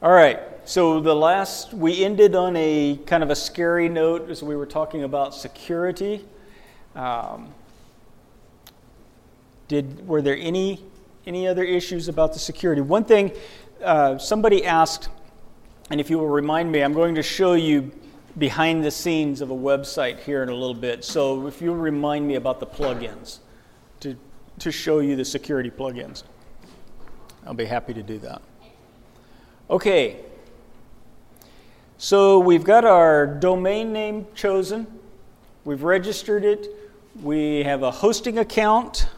All right. So the last we ended on a kind of a scary note as we were talking about security. Um, did were there any any other issues about the security? One thing uh, somebody asked, and if you will remind me, I'm going to show you behind the scenes of a website here in a little bit. So if you'll remind me about the plugins to to show you the security plugins, I'll be happy to do that. Okay. So we've got our domain name chosen. We've registered it. We have a hosting account.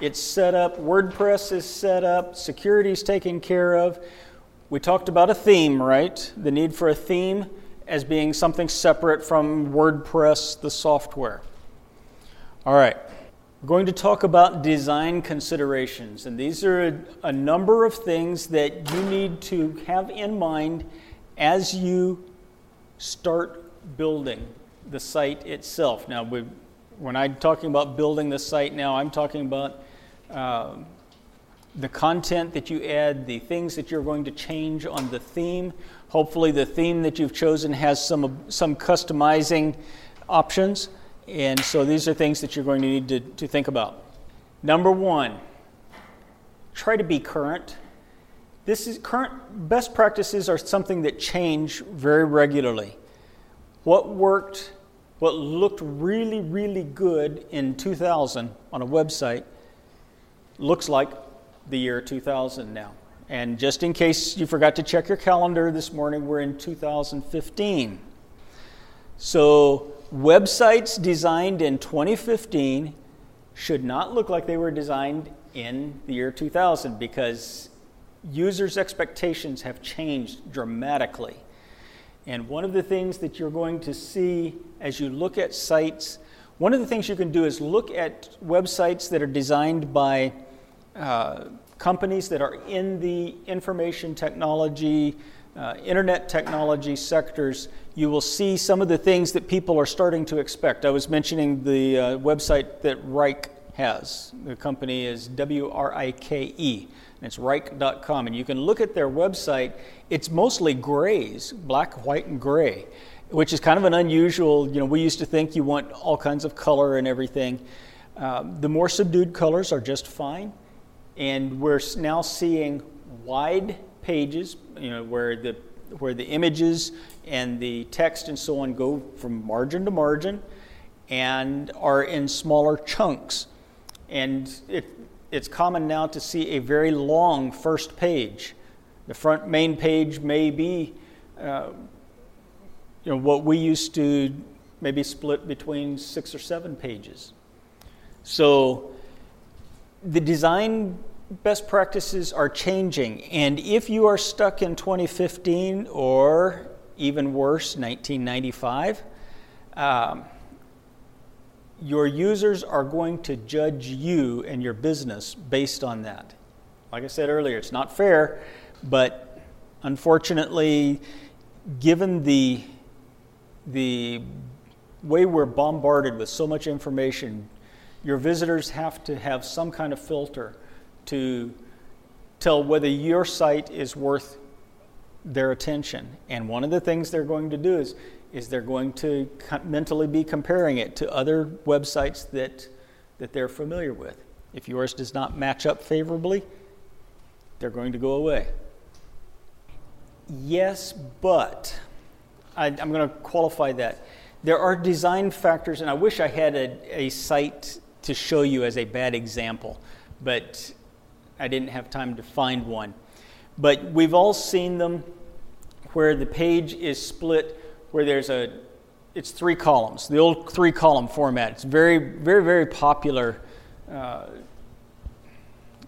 It's set up. WordPress is set up. Security is taken care of. We talked about a theme, right? The need for a theme as being something separate from WordPress, the software. All right. Going to talk about design considerations, and these are a, a, number of things that you need to have in mind as you start building the site itself. Now, when I'm talking about building the site now, I'm talking about uh, the content that you add, the things that you're going to change on the theme. Hopefully, the theme that you've chosen has some, some customizing options. And so these are things that you're going to need to, to think about. Number one, try to be current. This is current best practices are something that change very regularly. What worked, what looked really, really good in 2000 on a website looks like the year 2000 now. And just in case you forgot to check your calendar this morning, we're in 2015. So websites designed in 2015 should not look like they were designed in the year 2000 because users' expectations have changed dramatically. And one of the things that you're going to see as you look at sites, one of the things you can do is look at websites that are designed by uh, companies that are in the information technology, uh, internet technology sectors, you will see some of the things that people are starting to expect. I was mentioning the uh, website that Wrike has. The company is W R I K E, and it's Wrike.com. And you can look at their website. It's mostly grays, black, white, and gray, which is kind of an unusual. You know, we used to think you want all kinds of color and everything. Uh, the more subdued colors are just fine. And we're now seeing wide pages, you know, where the where the images and the text and so on go from margin to margin and are in smaller chunks. And it, it's common now to see a very long first page. The front main page may be uh, you know, what we used to maybe split between six or seven pages. So the design best practices are changing. And if you are stuck in 2015 or even worse, 1995, um, your users are going to judge you and your business based on that. Like I said earlier, it's not fair, but unfortunately, given the, the way we're bombarded with so much information, your visitors have to have some kind of filter to tell whether your site is worth their attention. And one of the things they're going to do is, is they're going to mentally be comparing it to other websites that, that they're familiar with. If yours does not match up favorably, they're going to go away. Yes, but I, am going to qualify that. There are design factors, and I wish I had a, a site to show you as a bad example, but I didn't have time to find one. But we've all seen them where the page is split, where there's a, it's three columns, the old three column format. It's very, very, very popular. Uh,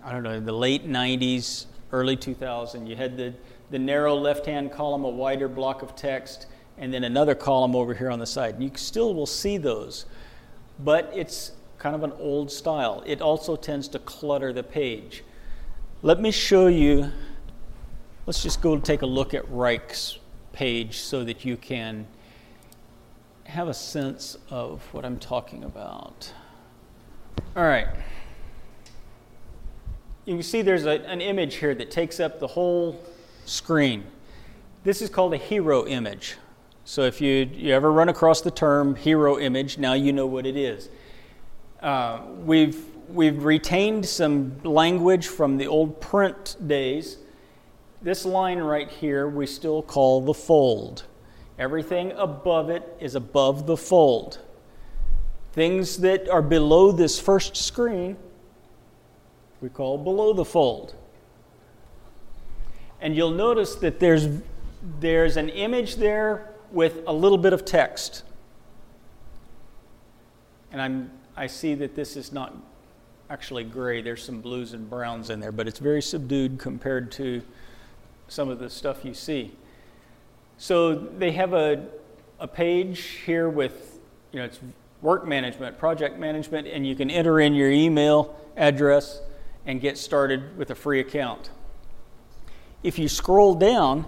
I don't know, the late 90s, early 2000. You had the, the narrow left hand column, a wider block of text, and then another column over here on the side. And you still will see those, but it's kind of an old style. It also tends to clutter the page. Let me show you, let's just go take a look at Wrike's page so that you can have a sense of what I'm talking about. All right. You can see there's a, an image here that takes up the whole screen. This is called a hero image. So if you, you ever run across the term hero image, now you know what it is. Uh, we've, we've retained some language from the old print days. This line right here we still call the fold. Everything above it is above the fold. Things that are below this first screen we call below the fold. And you'll notice that there's, there's an image there with a little bit of text. And I'm, I see that this is not actually gray. There's some blues and browns in there, but it's very subdued compared to some of the stuff you see. So they have a, a page here with, you know, it's work management, project management, and you can enter in your email address and get started with a free account. If you scroll down,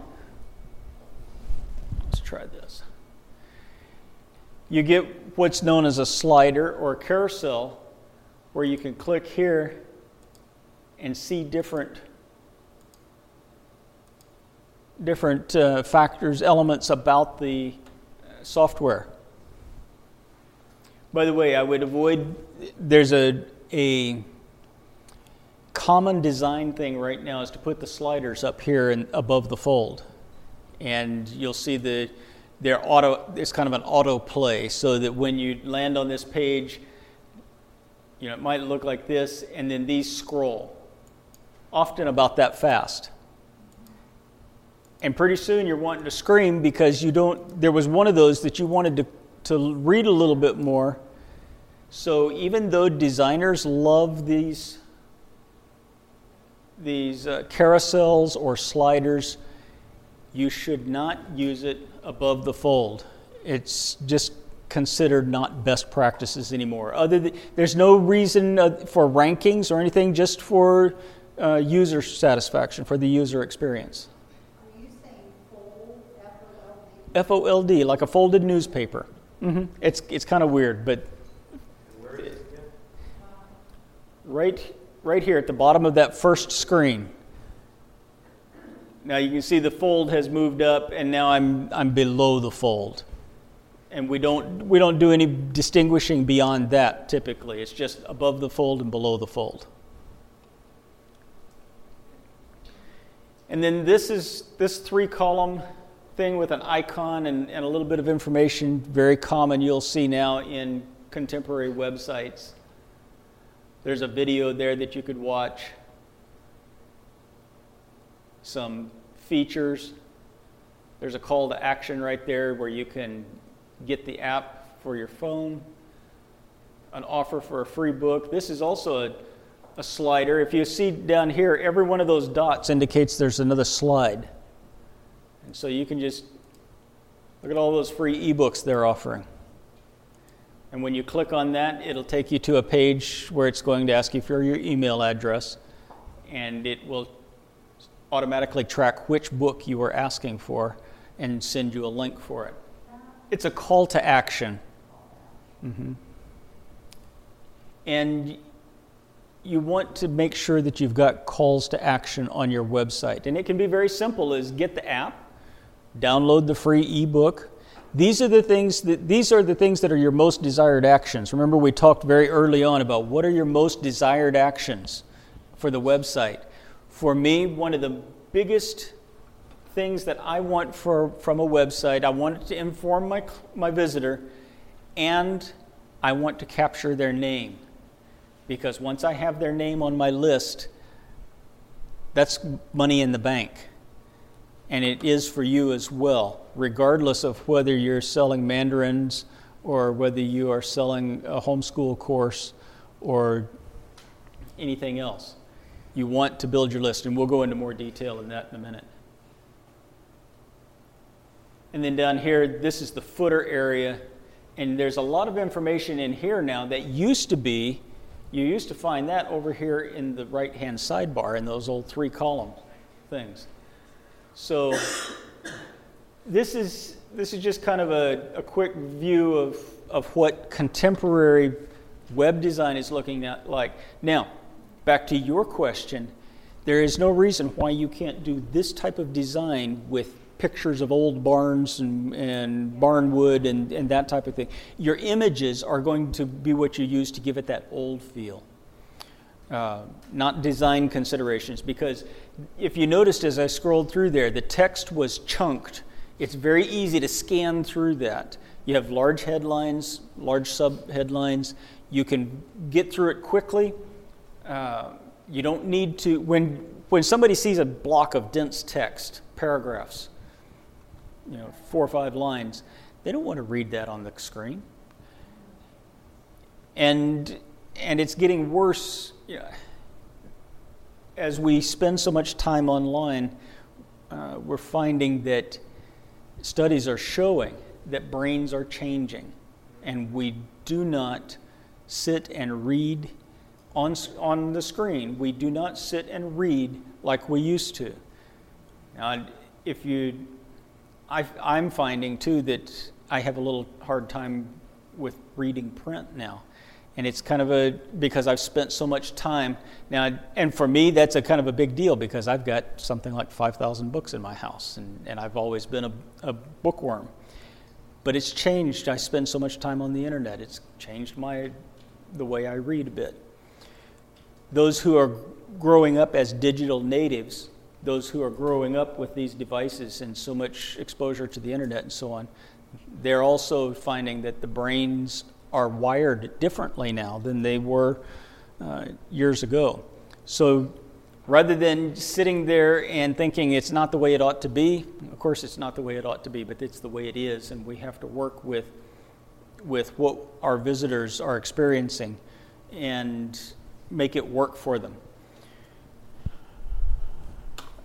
let's try this. You get what's known as a slider or a carousel where you can click here and see different different uh, factors, elements about the software. By the way, I would avoid, there's a, a common design thing right now is to put the sliders up here and above the fold. And you'll see the, they're auto, it's kind of an auto play so that when you land on this page, you know, it might look like this, and then these scroll, often about that fast. And pretty soon you're wanting to scream because you don't, there was one of those that you wanted to, to read a little bit more. So even though designers love these, these uh, carousels or sliders, you should not use it above the fold. It's just considered not best practices anymore. Other than, there's no reason uh, for rankings or anything, just for uh, user satisfaction, for the user experience. F O L D, like a folded newspaper. Mm-hmm. It's, it's kind of weird, but. Right, right here at the bottom of that first screen. Now you can see the fold has moved up, and now I'm, I'm below the fold. And we don't, we don't do any distinguishing beyond that typically. It's just above the fold and below the fold. And then this is this three column thing with an icon and, and a little bit of information, very common you'll see now in contemporary websites. There's a video there that you could watch, some features. There's a call to action right there where you can get the app for your phone, an offer for a free book. This is also a, a slider. If you see down here, every one of those dots indicates there's another slide. And so you can just look at all those free ebooks they're offering. And when you click on that, it'll take you to a page where it's going to ask you for your email address, and it will automatically track which book you are asking for and send you a link for it. It's a call to action. Mm-hmm. And you want to make sure that you've got calls to action on your website. And it can be very simple as get the app, download the free ebook. These are the things that these are the things that are your most desired actions. Remember we talked very early on about what are your most desired actions for the website. For me, one of the biggest things that I want for, from a website, I want it to inform my, my visitor and I want to capture their name. Because once I have their name on my list, that's money in the bank and it is for you as well, regardless of whether you're selling mandarins or whether you are selling a homeschool course or anything else. You want to build your list, and we'll go into more detail in that in a minute. And then down here, this is the footer area, and there's a lot of information in here now that used to be, you used to find that over here in the right hand sidebar in those old three column things. So this is this is just kind of a, a quick view of, of what contemporary web design is looking at like. Now, back to your question, there is no reason why you can't do this type of design with pictures of old barns and, and barn wood and, and that type of thing. Your images are going to be what you use to give it that old feel. Uh, not design considerations, because if you noticed as I scrolled through there, the text was chunked. It's very easy to scan through that. You have large headlines, large sub headlines. You can get through it quickly. Uh, you don't need to, when, when somebody sees a block of dense text, paragraphs, you know, four or five lines, they don't want to read that on the screen. And, and it's getting worse. You know, as we spend so much time online, uh, we're finding that studies are showing that brains are changing, and we do not sit and read on, on the screen. We do not sit and read like we used to. Now, if you, I, I'm finding too that I have a little hard time with reading print now. And it's kind of a, because I've spent so much time. Now, and for me, that's a kind of a big deal because I've got something like 5,000 books in my house, and, and I've always been a, a bookworm. But it's changed. I spend so much time on the internet. It's changed my, the way I read a bit those who are growing up as digital natives, those who are growing up with these devices and so much exposure to the internet and so on, they're also finding that the brains are wired differently now than they were uh, years ago. So rather than sitting there and thinking it's not the way it ought to be, of course it's not the way it ought to be, but it's the way it is, and we have to work with, with what our visitors are experiencing and make it work for them.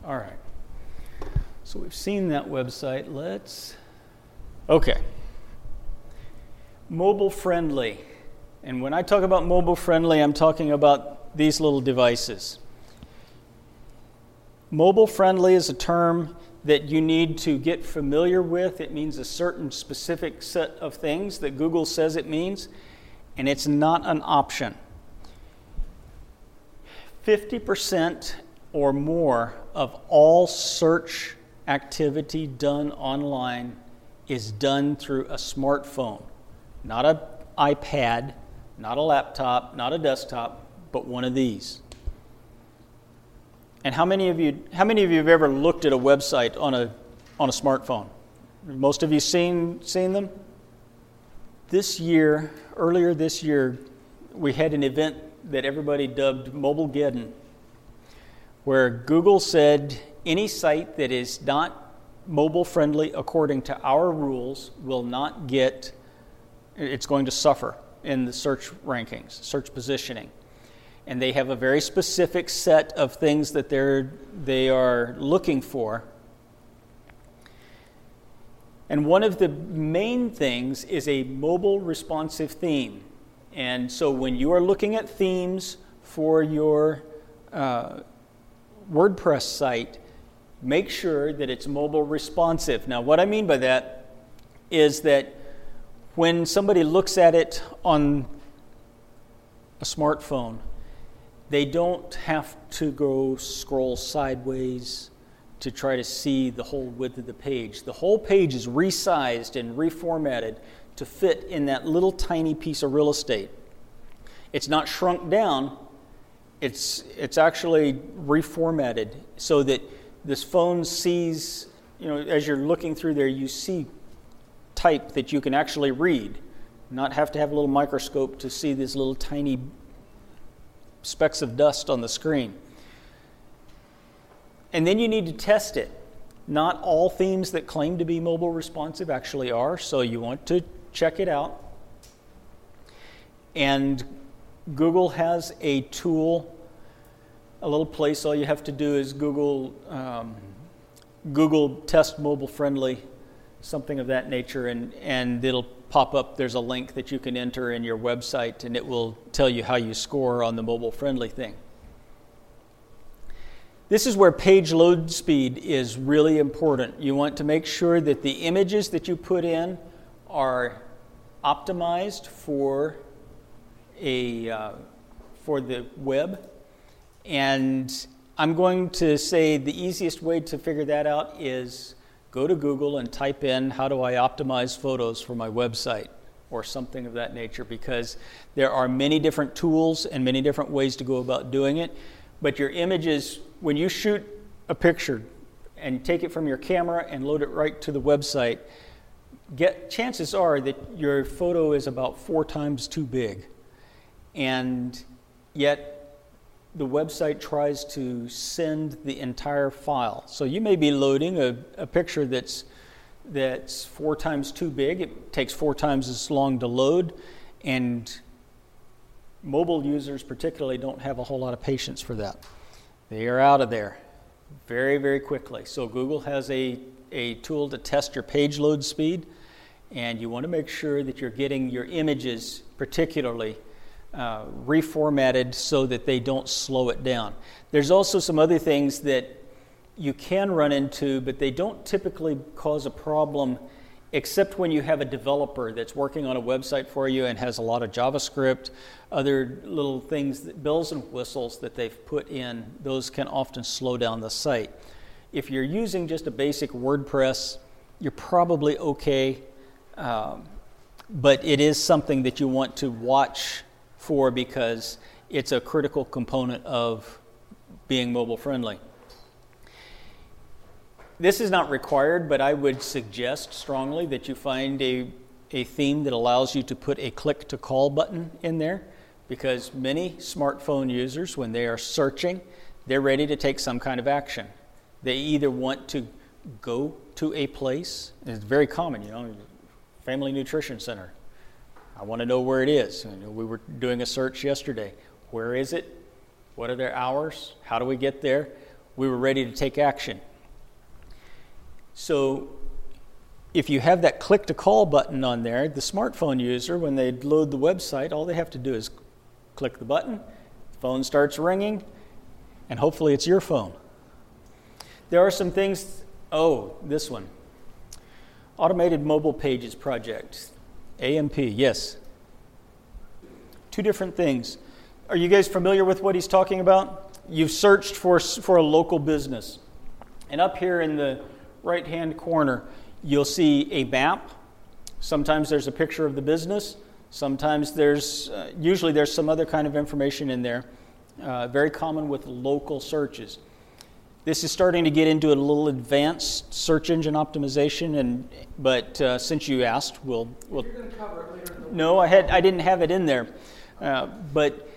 All right. So we've seen that website. Let's. Okay. Mobile friendly. And when I talk about mobile friendly, I'm talking about these little devices. Mobile friendly is a term that you need to get familiar with. It means a certain specific set of things that Google says it means, and it's not an option. 50% or more of all search activity done online is done through a smartphone, not an iPad, not a laptop, not a desktop, but one of these. And how many of you how many of you have ever looked at a website on a on a smartphone? Most of you seen seen them? This year, earlier this year, we had an event that everybody dubbed Mobilegeddon, where Google said any site that is not mobile friendly according to our rules will not get, it's going to suffer in the search rankings, search positioning. And they have a very specific set of things that they're, they are looking for. And one of the main things is a mobile responsive theme. And so when you are looking at themes for your uh, WordPress site, make sure that it's mobile responsive. Now, what I mean by that is that when somebody looks at it on a smartphone, they don't have to go scroll sideways to try to see the whole width of the page. The whole page is resized and reformatted to fit in that little tiny piece of real estate. It's not shrunk down, it's, it's actually reformatted so that this phone sees, you know, as you're looking through there, you see type that you can actually read, not have to have a little microscope to see these little tiny specks of dust on the screen. And then you need to test it. Not all themes that claim to be mobile responsive actually are, so you want to check it out. And Google has a tool, a little place. All you have to do is Google um, Google test mobile friendly, something of that nature, and, and it'll pop up. There's a link that you can enter in your website, and it will tell you how you score on the mobile friendly thing. This is where page load speed is really important. You want to make sure that the images that you put in are optimized for a uh, for the web, and I'm going to say the easiest way to figure that out is go to Google and type in, How do I optimize photos for my website? or something of that nature because there are many different tools and many different ways to go about doing it. But your images, when you shoot a picture and take it from your camera and load it right to the website, get, chances are that your photo is about four times too big. And yet, the website tries to send the entire file. So you may be loading a, a picture that's that's four times too big. It takes four times as long to load, and mobile users, particularly, don't have a whole lot of patience for that. They are out of there very, very quickly. So, Google has a, a tool to test your page load speed, and you want to make sure that you're getting your images, particularly, uh, reformatted so that they don't slow it down. There's also some other things that you can run into, but they don't typically cause a problem except when you have a developer that's working on a website for you and has a lot of JavaScript, other little things, that, bells and whistles that they've put in, those can often slow down the site. If you're using just a basic WordPress, you're probably okay, um, but it is something that you want to watch for because it's a critical component of being mobile friendly. This is not required, but I would suggest strongly that you find a, a theme that allows you to put a click to call button in there because many smartphone users, when they are searching, they're ready to take some kind of action. They either want to go to a place, it's very common, you know, Family Nutrition Center. I want to know where it is. We were doing a search yesterday. Where is it? What are their hours? How do we get there? We were ready to take action. So if you have that click to call button on there, the smartphone user, when they load the website, all they have to do is click the button, phone starts ringing, and hopefully it's your phone. There are some things, oh, this one Automated Mobile Pages Project, AMP, yes. Two different things. Are you guys familiar with what he's talking about? You've searched for, for a local business. And up here in the right hand corner, you'll see a map. Sometimes there's a picture of the business. Sometimes there's, uh, usually there's some other kind of information in there. Uh, very common with local searches. This is starting to get into a little advanced search engine optimization, and but uh, since you asked, we'll. we'll no, I had I didn't have it in there, uh, but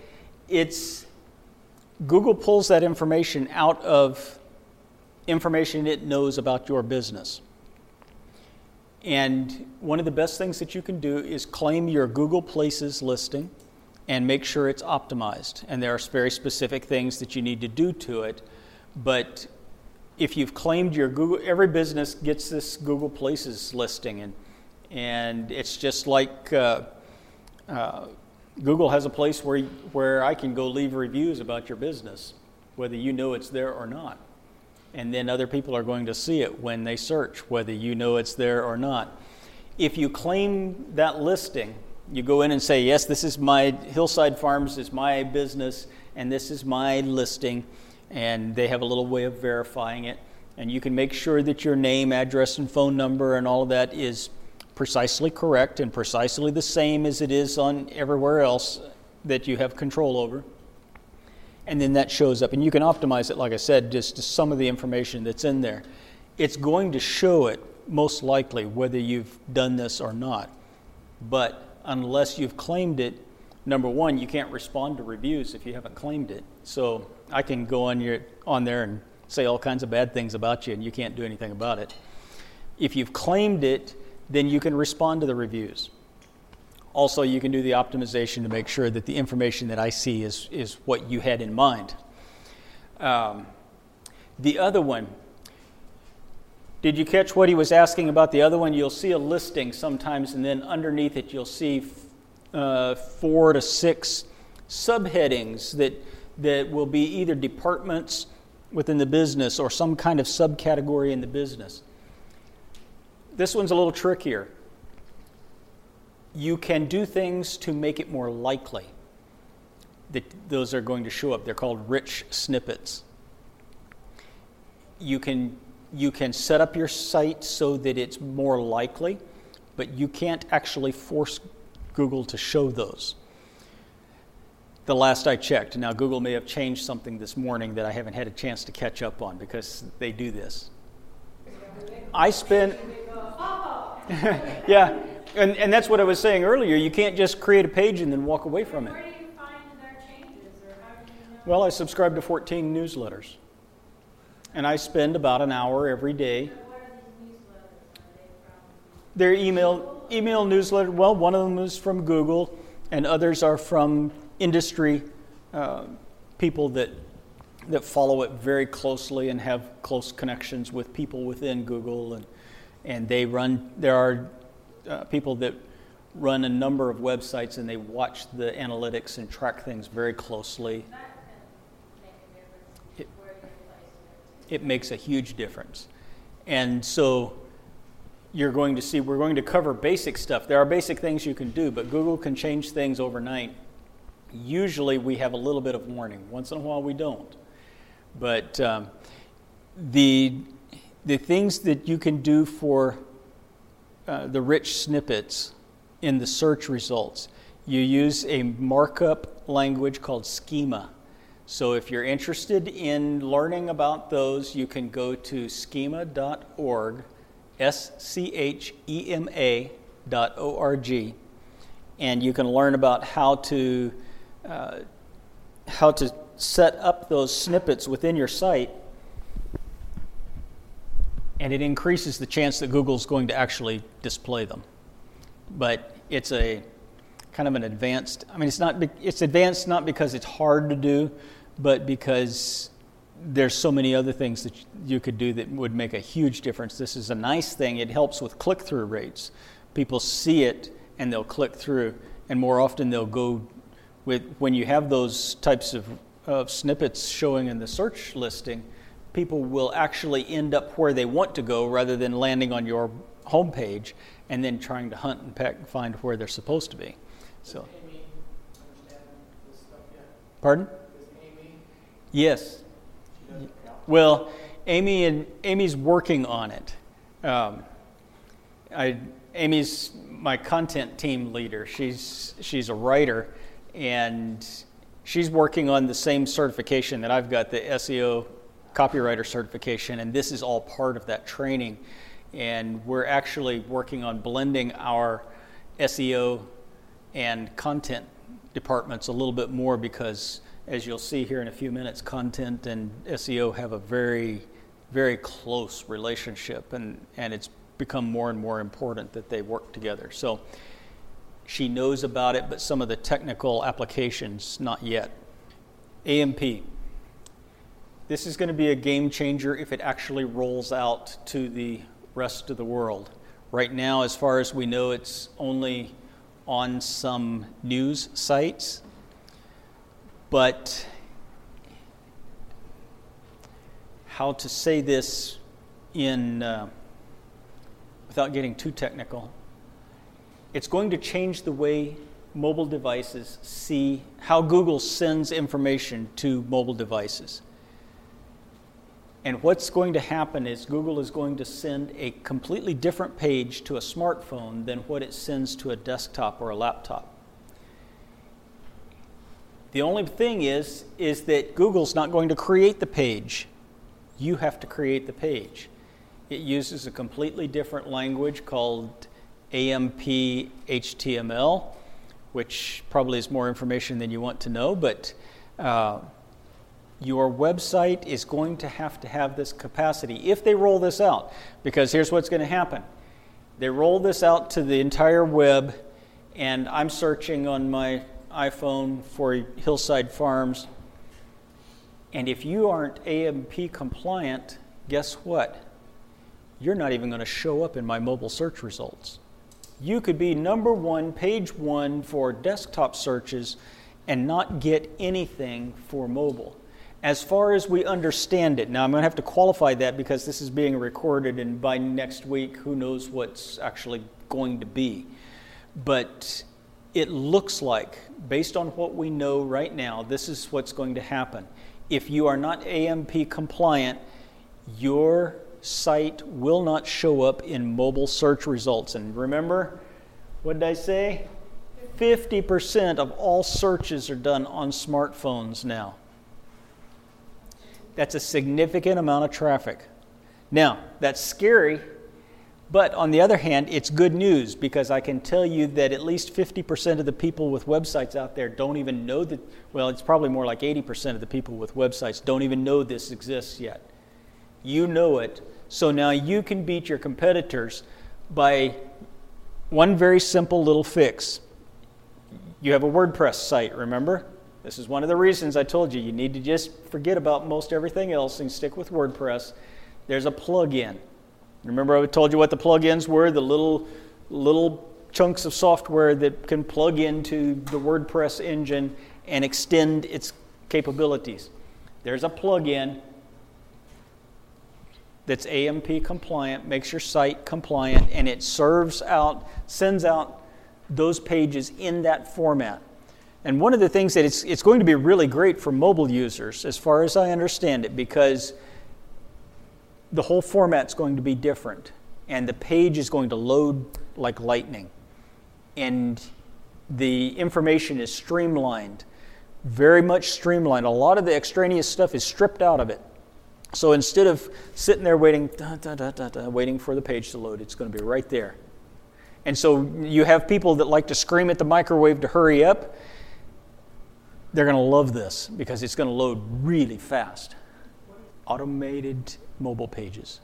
it's Google pulls that information out of information it knows about your business. And one of the best things that you can do is claim your Google Places listing and make sure it's optimized. And there are very specific things that you need to do to it. But if you've claimed your Google, every business gets this Google Places listing, and and it's just like uh, uh, Google has a place where where I can go leave reviews about your business, whether you know it's there or not and then other people are going to see it when they search, whether you know it's there or not. If you claim that listing, you go in and say, Yes, this is my Hillside Farms is my business, and this is my listing, and they have a little way of verifying it. And you can make sure that your name, address, and phone number and all of that is precisely correct and precisely the same as it is on everywhere else that you have control over and then that shows up. And you can optimize it, like I said, just to some of the information that's in there. It's going to show it most likely whether you've done this or not. But unless you've claimed it, number one, you can't respond to reviews if you haven't claimed it. So I can go on your on there and say all kinds of bad things about you, and you can't do anything about it. If you've claimed it, then you can respond to the reviews. Also, you can do the optimization to make sure that the information that I see is, is what you had in mind. Um, the other one, did you catch what he was asking about the other one? You'll see a listing sometimes, and then underneath it, you'll see uh, four to six subheadings that, that will be either departments within the business or some kind of subcategory in the business. This one's a little trickier you can do things to make it more likely that those are going to show up. They're called rich snippets. You can you can set up your site so that it's more likely, but you can't actually force Google to show those. The last I checked. Now, Google may have changed something this morning that I haven't had a chance to catch up on because they do this. I spend. yeah, and, and that's what I was saying earlier. You can't just create a page and then walk away from it. Well, I subscribe to 14 newsletters. And I spend about an hour every day. They're email, email newsletter. Well, one of them is from Google, and others are from industry uh, people that, that follow it very closely and have close connections with people within Google. And, and they run, there are uh, people that run a number of websites and they watch the analytics and track things very closely. it makes a huge difference. And so you're going to see, we're going to cover basic stuff. There are basic things you can do, but Google can change things overnight. Usually we have a little bit of warning. Once in a while we don't. But um, the, the things that you can do for uh, the rich snippets in the search results, you use a markup language called schema. So if you're interested in learning about those, you can go to schema.org, S C H E M A dot O R G, and you can learn about how to, uh, how to set up those snippets within your site. And it increases the chance that Google's going to actually display them. But it's a kind of an advanced, I mean, it's, not, it's advanced not because it's hard to do, but because there's so many other things that you could do that would make a huge difference. This is a nice thing. It helps with click through rates. People see it and they'll click through, and more often they'll go with when you have those types of, of snippets showing in the search listing, people will actually end up where they want to go rather than landing on your homepage and then trying to hunt and peck and find where they're supposed to be. So, pardon? Yes. Well, Amy and Amy's working on it. Um, I, Amy's my content team leader. She's she's a writer, and she's working on the same certification that I've got, the SEO copywriter certification, and this is all part of that training. And we're actually working on blending our SEO and content departments a little bit more because as you'll see here in a few minutes, content and SEO have a very, very close relationship, and, and it's become more and more important that they work together. So she knows about it, but some of the technical applications, not yet. AMP. This is going to be a game changer if it actually rolls out to the rest of the world. Right now, as far as we know, it's only on some news sites but how to say this in uh, without getting too technical it's going to change the way mobile devices see how google sends information to mobile devices and what's going to happen is google is going to send a completely different page to a smartphone than what it sends to a desktop or a laptop the only thing is, is that Google's not going to create the page. You have to create the page. It uses a completely different language called AMP HTML, which probably is more information than you want to know, but uh, your website is going to have to have this capacity if they roll this out. Because here's what's going to happen they roll this out to the entire web, and I'm searching on my iPhone for Hillside Farms. And if you aren't AMP compliant, guess what? You're not even going to show up in my mobile search results. You could be number one, page one for desktop searches and not get anything for mobile. As far as we understand it, now I'm going to have to qualify that because this is being recorded, and by next week, who knows what's actually going to be. But it looks like, based on what we know right now, this is what's going to happen. If you are not AMP compliant, your site will not show up in mobile search results. And remember, what did I say? 50% of all searches are done on smartphones now. That's a significant amount of traffic. Now, that's scary, but on the other hand, it's good news because I can tell you that at least 50% of the people with websites out there don't even know that, well, it's probably more like 80% of the people with websites don't even know this exists yet. You know it, so now you can beat your competitors by one very simple little fix. You have a WordPress site, remember? This is one of the reasons I told you you need to just forget about most everything else and stick with WordPress. There's a plugin. Remember I told you what the plugins were, the little little chunks of software that can plug into the WordPress engine and extend its capabilities. There's a plugin that's AMP compliant, makes your site compliant, and it serves out, sends out those pages in that format. And one of the things that it's, it's going to be really great for mobile users, as far as I understand it, because the whole format's going to be different, and the page is going to load like lightning. And the information is streamlined, very much streamlined. A lot of the extraneous stuff is stripped out of it. So instead of sitting there waiting, da, da, da, waiting for the page to load, it's going to be right there. And so you have people that like to scream at the microwave to hurry up. They're going to love this because it's going to load really fast. Automated mobile pages.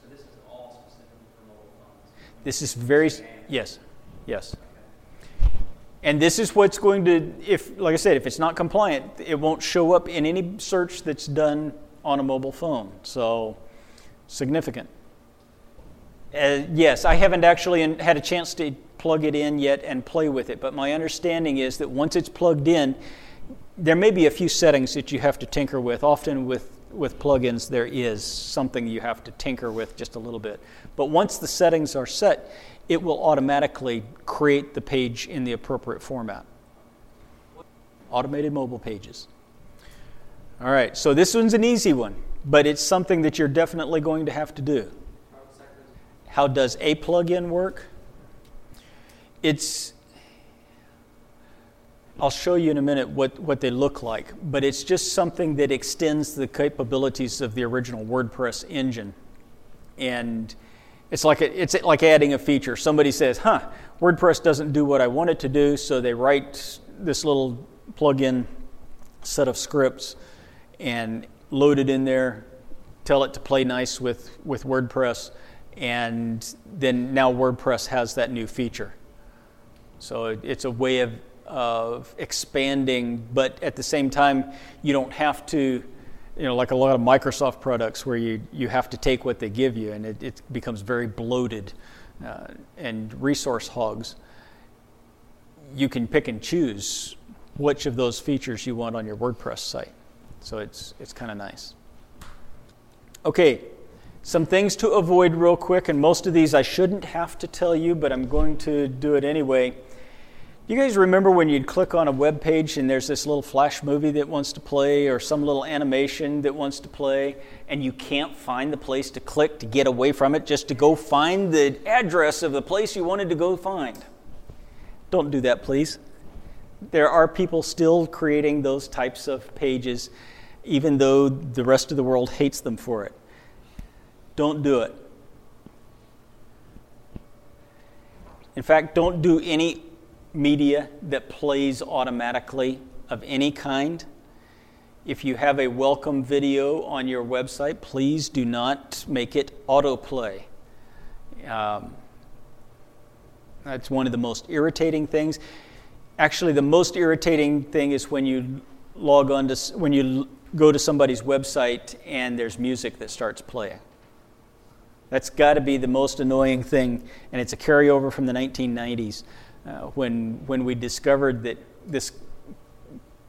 So this is all specifically for mobile phones? This is very, yes, yes. And this is what's going to, if, like I said, if it's not compliant, it won't show up in any search that's done on a mobile phone. So, significant. Uh, yes, I haven't actually had a chance to plug it in yet and play with it, but my understanding is that once it's plugged in, there may be a few settings that you have to tinker with. Often with, with plugins, there is something you have to tinker with just a little bit. But once the settings are set, it will automatically create the page in the appropriate format. Automated mobile pages. All right, so this one's an easy one, but it's something that you're definitely going to have to do. How does a plugin work? It's I'll show you in a minute what, what they look like, but it's just something that extends the capabilities of the original WordPress engine. And it's like, a, it's like adding a feature. Somebody says, huh, WordPress doesn't do what I want it to do, so they write this little plugin set of scripts and load it in there, tell it to play nice with, with WordPress, and then now WordPress has that new feature. So it's a way of, of expanding, but at the same time, you don't have to, you know, like a lot of Microsoft products where you, you have to take what they give you and it, it becomes very bloated uh, and resource hogs. You can pick and choose which of those features you want on your WordPress site. So it's, it's kind of nice. Okay, some things to avoid real quick, and most of these I shouldn't have to tell you, but I'm going to do it anyway. You guys remember when you'd click on a web page and there's this little flash movie that wants to play or some little animation that wants to play, and you can't find the place to click to get away from it just to go find the address of the place you wanted to go find? Don't do that, please there are people still creating those types of pages, even though the rest of the world hates them for it. Don't do it. In fact, don't do any media that plays automatically of any kind. If you have a welcome video on your website, please do not make it autoplay. Um, that's one of the most irritating things. Actually, the most irritating thing is when you log on to, when you go to somebody's website and there's music that starts playing. That's got to be the most annoying thing, and it's a carryover from the 1990s uh, when, when we discovered that this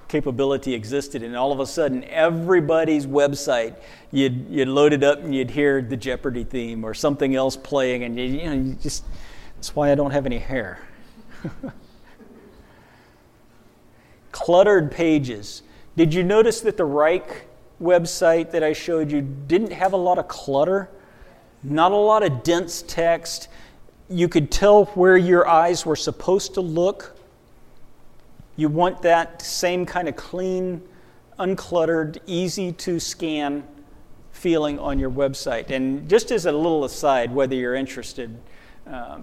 capability existed, and all of a sudden, everybody's website, you'd, you'd load it up and you'd hear the Jeopardy theme or something else playing, and you, you know, you just, that's why I don't have any hair. cluttered pages. Did you notice that the Wrike website that I showed you didn't have a lot of clutter? Not a lot of dense text. You could tell where your eyes were supposed to look. You want that same kind of clean, uncluttered, easy to scan feeling on your website. And just as a little aside, whether you're interested, uh,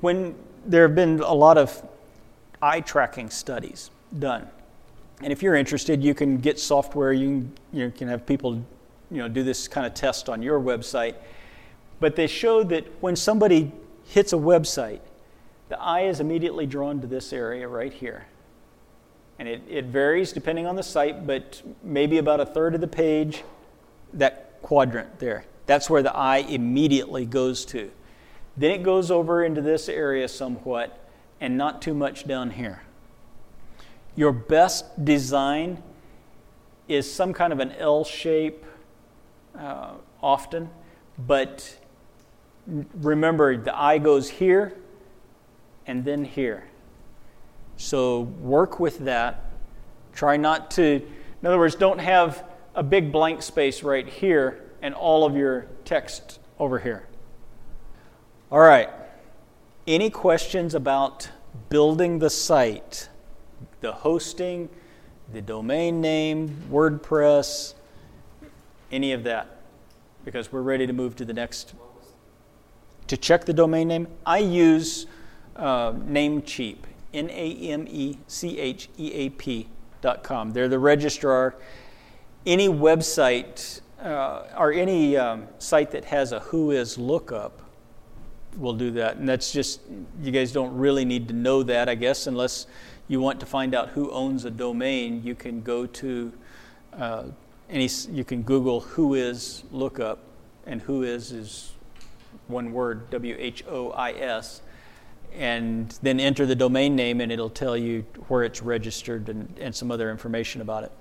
when there have been a lot of eye tracking studies done, and if you're interested, you can get software. You can, you can have people, you know, do this kind of test on your website. But they showed that when somebody hits a website, the eye is immediately drawn to this area right here. And it, it varies depending on the site, but maybe about a third of the page, that quadrant there. That's where the eye immediately goes to. Then it goes over into this area somewhat, and not too much down here. Your best design is some kind of an L shape uh, often, but remember the eye goes here and then here. So work with that. Try not to, in other words, don't have a big blank space right here and all of your text over here. All right. Any questions about building the site? The hosting, the domain name, WordPress, any of that? Because we're ready to move to the next. To check the domain name, I use uh, Namecheap, N A M E C H E A P dot com. They're the registrar. Any website uh, or any um, site that has a Whois lookup will do that. And that's just, you guys don't really need to know that, I guess, unless you want to find out who owns a domain. You can go to uh, any, you can Google who is lookup, and Whois is one word, W H O I S, and then enter the domain name, and it'll tell you where it's registered and, and some other information about it.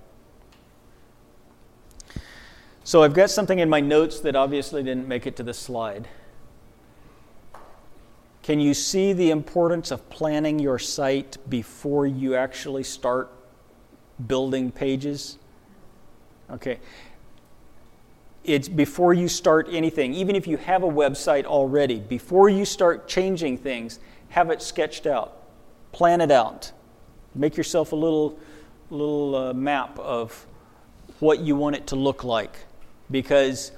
So I've got something in my notes that obviously didn't make it to the slide. Can you see the importance of planning your site before you actually start building pages? Okay. It's before you start anything, even if you have a website already, before you start changing things, have it sketched out. Plan it out. Make yourself a little, little uh, map of what you want it to look like. Because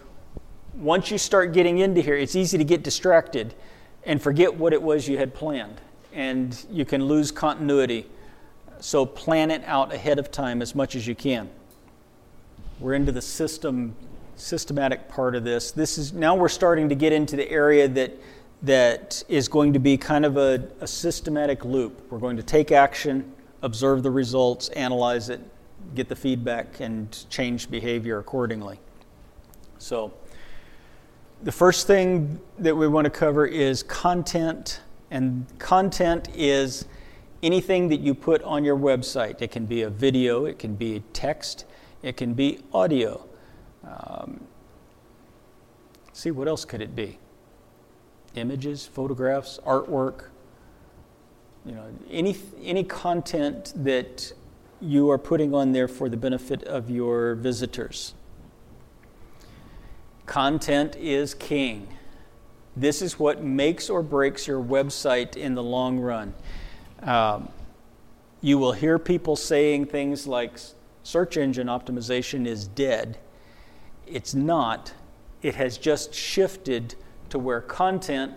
once you start getting into here, it's easy to get distracted and forget what it was you had planned. And you can lose continuity. So plan it out ahead of time as much as you can. We're into the system systematic part of this. This is now we're starting to get into the area that that is going to be kind of a, a systematic loop. We're going to take action, observe the results, analyze it, get the feedback, and change behavior accordingly. So the first thing that we want to cover is content, and content is anything that you put on your website. It can be a video, it can be text, it can be audio. Um, see, what else could it be? Images, photographs, artwork. You know, any any content that you are putting on there for the benefit of your visitors. Content is king. This is what makes or breaks your website in the long run. Um, you will hear people saying things like search engine optimization is dead. It's not. It has just shifted to where content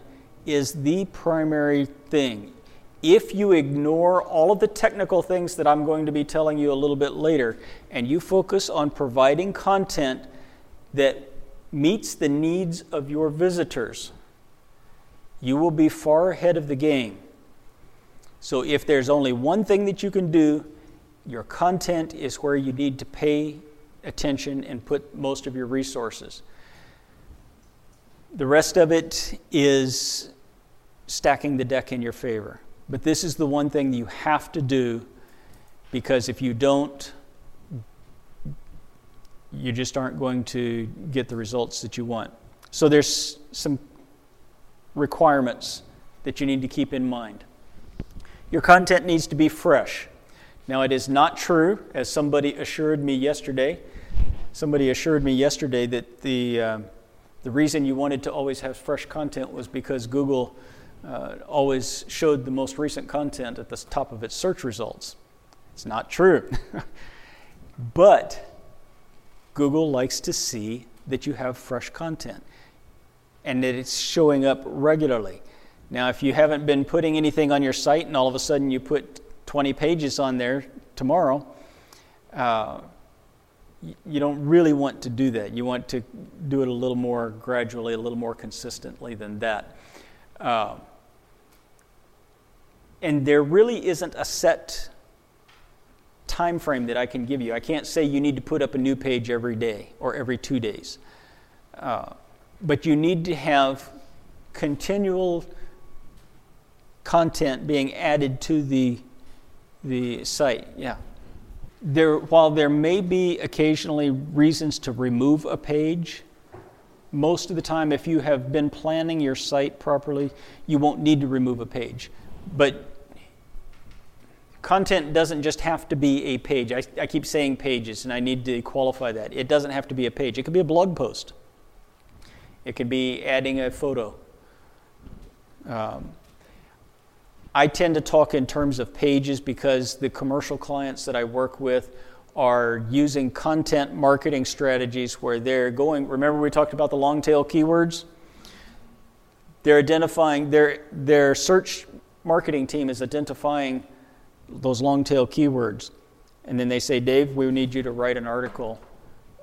is the primary thing. If you ignore all of the technical things that I'm going to be telling you a little bit later, and you focus on providing content that meets the needs of your visitors, you will be far ahead of the game. So, if there's only one thing that you can do, your content is where you need to pay attention and put most of your resources. The rest of it is stacking the deck in your favor. But this is the one thing you have to do because if you don't, you just aren't going to get the results that you want. So there's some requirements that you need to keep in mind. Your content needs to be fresh. Now, it is not true, as somebody assured me yesterday. Somebody assured me yesterday that the, uh, The reason you wanted to always have fresh content was because Google uh, always showed the most recent content at the top of its search results. It's not true. but Google likes to see that you have fresh content and that it's showing up regularly. Now, if you haven't been putting anything on your site and all of a sudden you put 20 pages on there tomorrow, uh, you don't really want to do that. You want to do it a little more gradually, a little more consistently than that. Uh, and there really isn't a set time frame that I can give you. I can't say you need to put up a new page every day or every two days. Uh, but you need to have continual content being added to the, the site. Yeah. There, while there may be occasionally reasons to remove a page, most of the time, if you have been planning your site properly, you won't need to remove a page. But content doesn't just have to be a page. I, I, keep saying pages, and I need to qualify that. It doesn't have to be a page, it could be a blog post, it could be adding a photo. Um, I tend to talk in terms of pages because the commercial clients that I work with are using content marketing strategies where they're going. Remember, we talked about the long tail keywords? They're identifying, their, their search marketing team is identifying those long tail keywords. And then they say, Dave, we need you to write an article,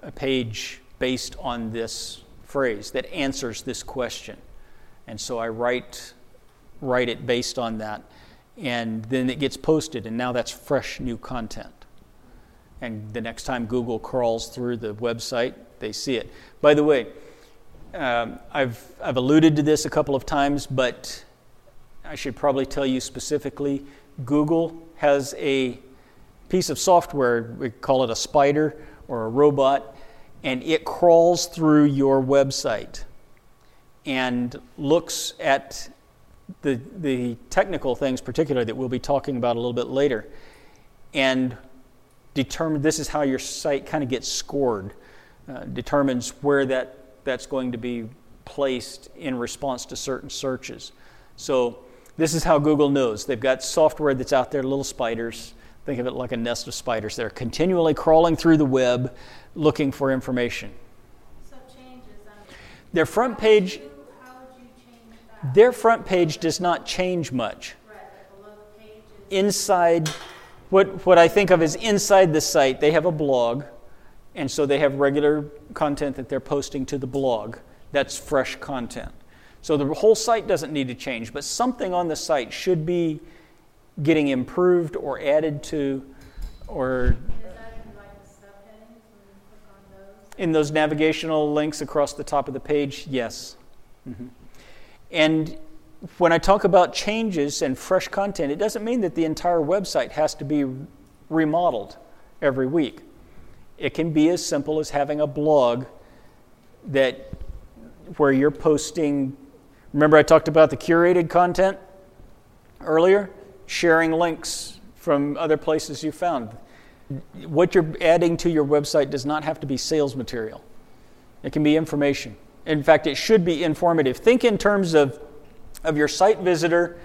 a page based on this phrase that answers this question. And so I write write it based on that. And then it gets posted, and now that's fresh new content. And the next time Google crawls through the website, they see it. By the way, um, I've, I've alluded to this a couple of times, but I should probably tell you specifically Google has a piece of software, we call it a spider or a robot, and it crawls through your website and looks at the, the technical things, particularly, that we'll be talking about a little bit later, and determine this is how your site kind of gets scored, uh, determines where that, that's going to be placed in response to certain searches. So, this is how Google knows. They've got software that's out there, little spiders. Think of it like a nest of spiders. They're continually crawling through the web looking for information. So changes. Their front page their front page does not change much. Inside, what, what I think of as inside the site, they have a blog, and so they have regular content that they're posting to the blog. That's fresh content. So the whole site doesn't need to change, but something on the site should be getting improved or added to or in those navigational links across the top of the page yes mm-hmm. And when I talk about changes and fresh content, it doesn't mean that the entire website has to be remodeled every week. It can be as simple as having a blog that where you're posting remember I talked about the curated content earlier, sharing links from other places you found. What you're adding to your website does not have to be sales material. It can be information. In fact, it should be informative. Think in terms of, of your site visitor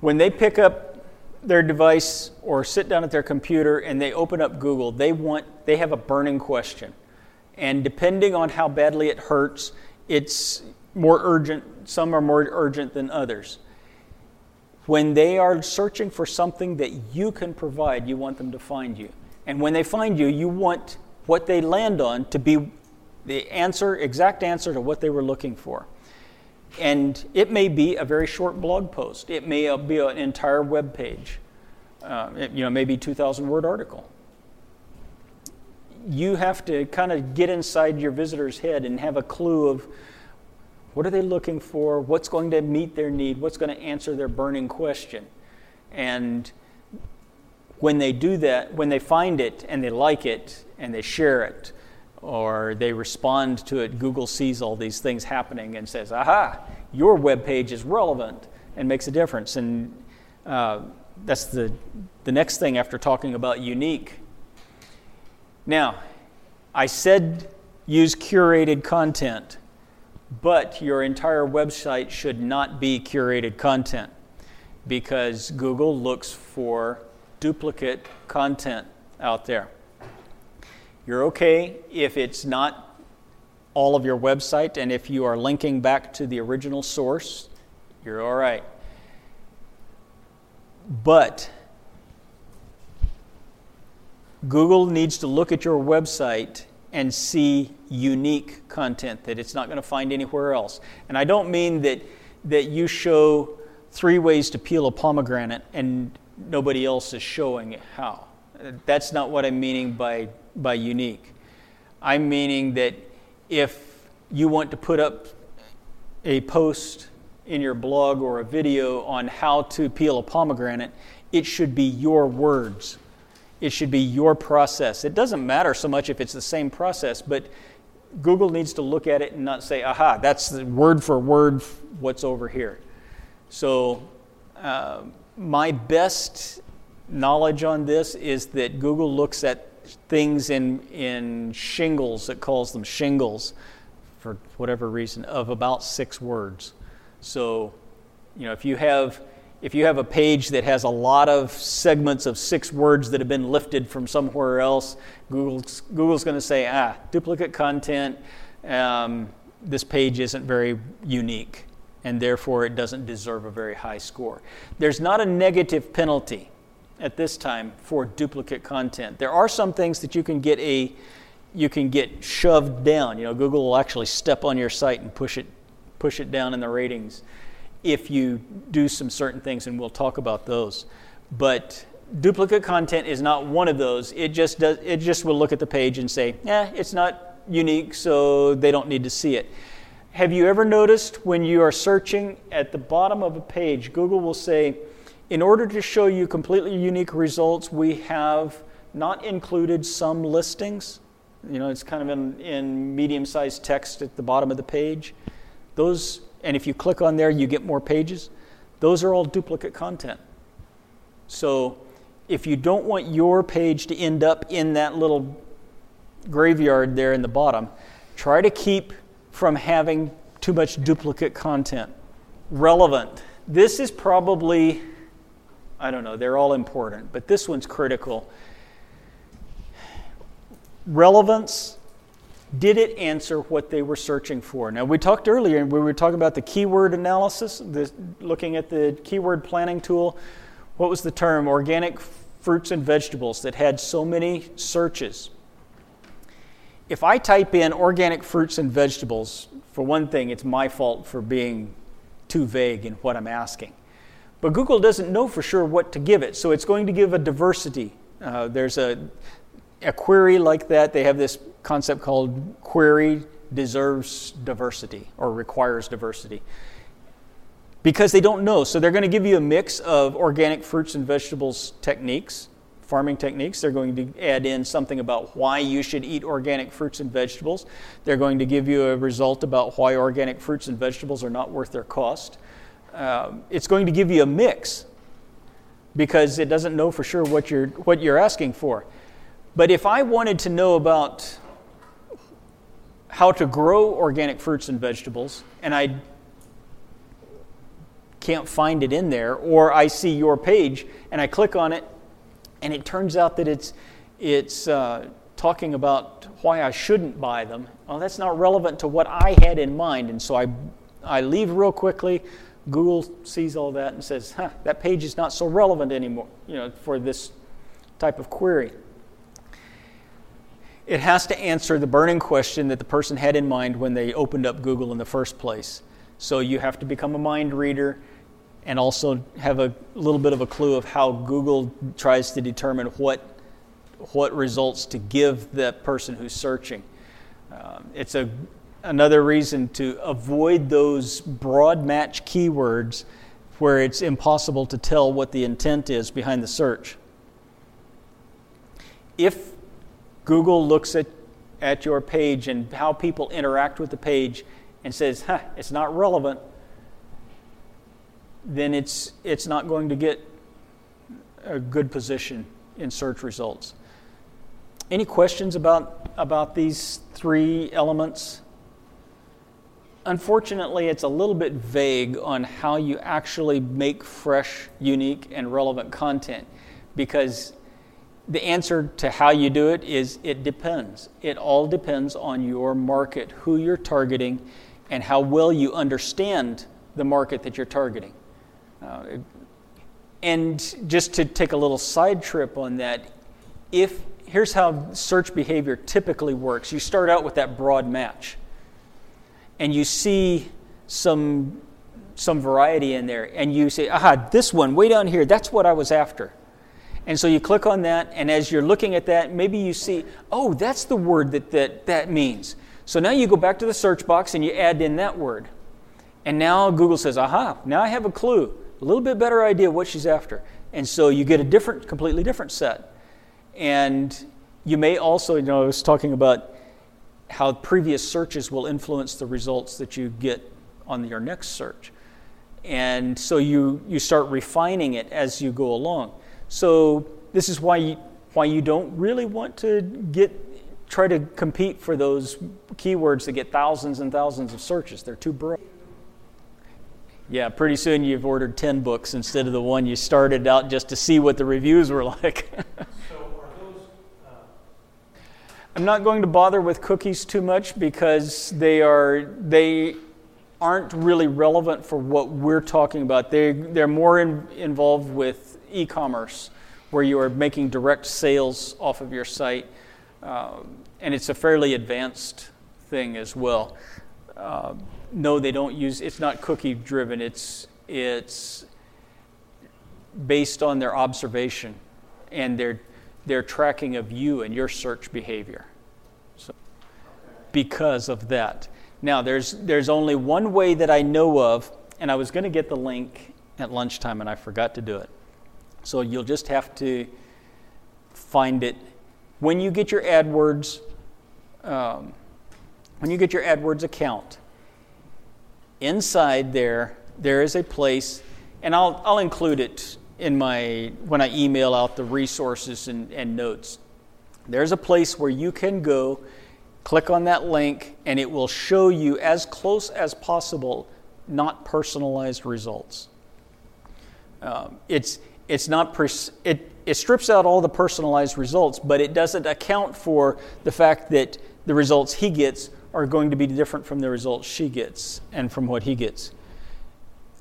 when they pick up their device or sit down at their computer and they open up Google, they want they have a burning question. And depending on how badly it hurts, it's more urgent. Some are more urgent than others. When they are searching for something that you can provide, you want them to find you. And when they find you, you want what they land on to be the answer, exact answer to what they were looking for. And it may be a very short blog post. It may be an entire web page. Uh, you know, maybe 2,000 word article. You have to kind of get inside your visitor's head and have a clue of what are they looking for, what's going to meet their need, what's going to answer their burning question. And when they do that, when they find it and they like it and they share it, or they respond to it. Google sees all these things happening and says, aha, your web page is relevant and makes a difference. And uh, that's the, the next thing after talking about unique. Now, I said use curated content. But your entire website should not be curated content because Google looks for duplicate content out there. You're okay if it's not all of your website and if you are linking back to the original source, you're all right. But Google needs to look at your website and see unique content that it's not going to find anywhere else. And I don't mean that, that you show three ways to peel a pomegranate and nobody else is showing how. That's not what I'm meaning by, by unique. I'm meaning that if you want to put up a post in your blog or a video on how to peel a pomegranate, it should be your words. It should be your process. It doesn't matter so much if it's the same process, but Google needs to look at it and not say, aha, that's the word for word what's over here. So, uh, my best knowledge on this is that Google looks at things in, in shingles, it calls them shingles for whatever reason, of about six words. So, you know, if you have if you have a page that has a lot of segments of six words that have been lifted from somewhere else, Google's, Google's going to say, ah, duplicate content. Um, this page isn't very unique, and therefore it doesn't deserve a very high score. There's not a negative penalty at this time for duplicate content. There are some things that you can get a you can get shoved down. You know, Google will actually step on your site and push it push it down in the ratings if you do some certain things, and we'll talk about those. But duplicate content is not one of those. It just does. It just will look at the page and say, "Yeah, it's not unique, so they don't need to see it." Have you ever noticed when you are searching at the bottom of a page, Google will say, "In order to show you completely unique results, we have not included some listings." You know, it's kind of in, in medium-sized text at the bottom of the page. Those, and if you click on there, you get more pages. Those are all duplicate content. So if you don't want your page to end up in that little graveyard there in the bottom, try to keep from having too much duplicate content. Relevant. This is probably, I don't know, they're all important, but this one's critical. Relevance did it answer what they were searching for? Now, we talked earlier, and we were talking about the keyword analysis, the, looking at the keyword planning tool. What was the term? Organic fruits and vegetables that had so many searches. If I type in organic fruits and vegetables, for one thing, it's my fault for being too vague in what I'm asking. But Google doesn't know for sure what to give it, so it's going to give a diversity. Uh, there's a, a query like that. They have this concept called query deserves diversity or requires diversity because they don't know. So they're going to give you a mix of organic fruits and vegetables techniques, farming techniques. They're going to add in something about why you should eat organic fruits and vegetables. They're going to give you a result about why organic fruits and vegetables are not worth their cost. Um, it's going to give you a mix because it doesn't know for sure what you're, what you're asking for. But if I wanted to know about how to grow organic fruits and vegetables, and I can't find it in there, or I see your page and I click on it, and it turns out that it's, it's uh, talking about why I shouldn't buy them. Well, that's not relevant to what I had in mind, and so I, I leave real quickly. Google sees all that and says, huh, that page is not so relevant anymore you know, for this type of query it has to answer the burning question that the person had in mind when they opened up Google in the first place. So you have to become a mind reader and also have a little bit of a clue of how Google tries to determine what, what results to give the person who's searching. Um, it's a, another reason to avoid those broad match keywords where it's impossible to tell what the intent is behind the search. If Google looks at, at your page and how people interact with the page and says, huh, it's not relevant, then it's, it's not going to get a good position in search results. Any questions about, about these three elements? unfortunately, it's a little bit vague on how you actually make fresh, unique, and relevant content because the answer to how you do it is it depends. It all depends on your market, who you're targeting, and how well you understand the market that you're targeting. Uh, and just to take a little side trip on that, if here's how search behavior typically works you start out with that broad match, and you see some, some variety in there, and you say, aha, this one way down here, that's what I was after. And so you click on that, and as you're looking at that, maybe you see, oh, that's the word that that, that means. So now you go back to the search box and you add in that word. And now Google says, aha, now I have a clue, a little bit better idea what she's after. And so you get a different, completely different set. And you may also, you know, I was talking about how previous searches will influence the results that you get on your next search. And so you, you start refining it as you go along. So this is why you, why you don't really want to get try to compete for those keywords that get thousands and thousands of searches. They're too broad. Yeah, pretty soon you've ordered 10 books instead of the one you started out just to see what the reviews were like. so are those, uh... I'm not going to bother with cookies too much because they are they aren't really relevant for what we're talking about. They they're more in, involved with e commerce, where you are making direct sales off of your site. Uh, and it's a fairly advanced thing as well. Uh, no, they don't use it's not cookie driven, it's, it's based on their observation and their, their tracking of you and your search behavior. So, because of that. Now, there's, there's only one way that I know of, and I was going to get the link at lunchtime and I forgot to do it. So you'll just have to find it. When you get your AdWords, um, when you get your AdWords account, inside there, there is a place, and I'll, I'll include it in my when I email out the resources and, and notes. There's a place where you can go, click on that link, and it will show you as close as possible, not personalized results. Um, it's it's not pers- it, it strips out all the personalized results, but it doesn't account for the fact that the results he gets are going to be different from the results she gets and from what he gets.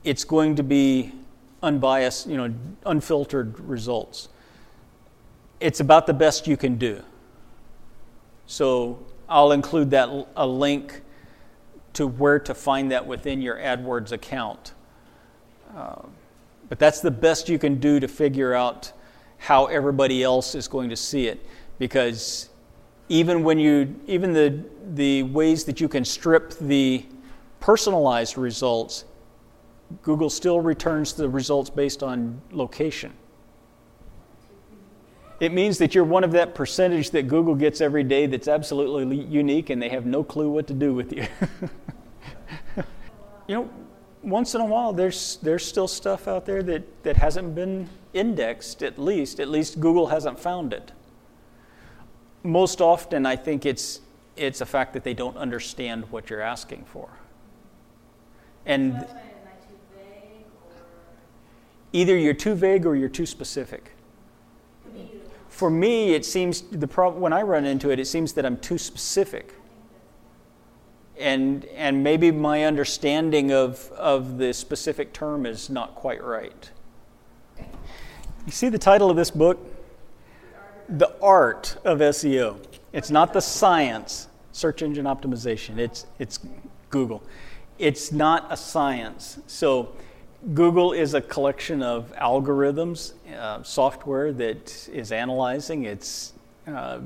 It's going to be unbiased, you know, unfiltered results. It's about the best you can do. So I'll include that a link to where to find that within your AdWords account. Um, but that's the best you can do to figure out how everybody else is going to see it. Because even when you, even the, the ways that you can strip the personalized results, Google still returns the results based on location. It means that you're one of that percentage that Google gets every day that's absolutely unique and they have no clue what to do with you. you know, once in a while, there's, there's still stuff out there that, that hasn't been indexed, at least. At least Google hasn't found it. Most often, I think it's, it's a fact that they don't understand what you're asking for. And either you're too vague or you're too specific. For me, it seems the problem when I run into it, it seems that I'm too specific and, and maybe my understanding of, of the specific term is not quite right. You see the title of this book? The Art of SEO. It's not the science, search engine optimization. It's, it's Google. It's not a science. So, Google is a collection of algorithms, uh, software that is analyzing. It's, uh,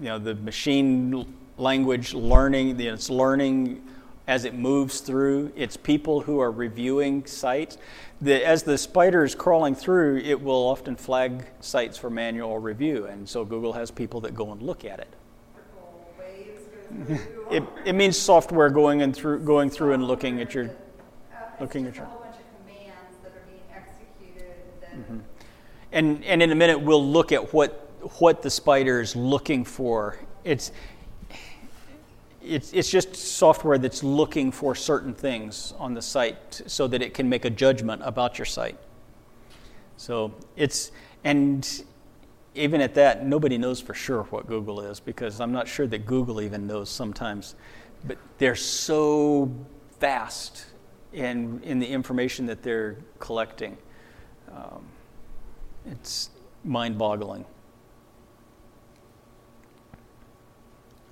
you know, the machine language learning, it's learning as it moves through. It's people who are reviewing sites. The, as the spider is crawling through, it will often flag sites for manual review, and so Google has people that go and look at it. it, it means software going and through going through and looking at your looking at your. Mm-hmm. And and in a minute we'll look at what what the spider is looking for. It's it's, it's just software that's looking for certain things on the site so that it can make a judgment about your site. So it's, and even at that, nobody knows for sure what Google is because I'm not sure that Google even knows sometimes. But they're so vast in, in the information that they're collecting. Um, it's mind boggling.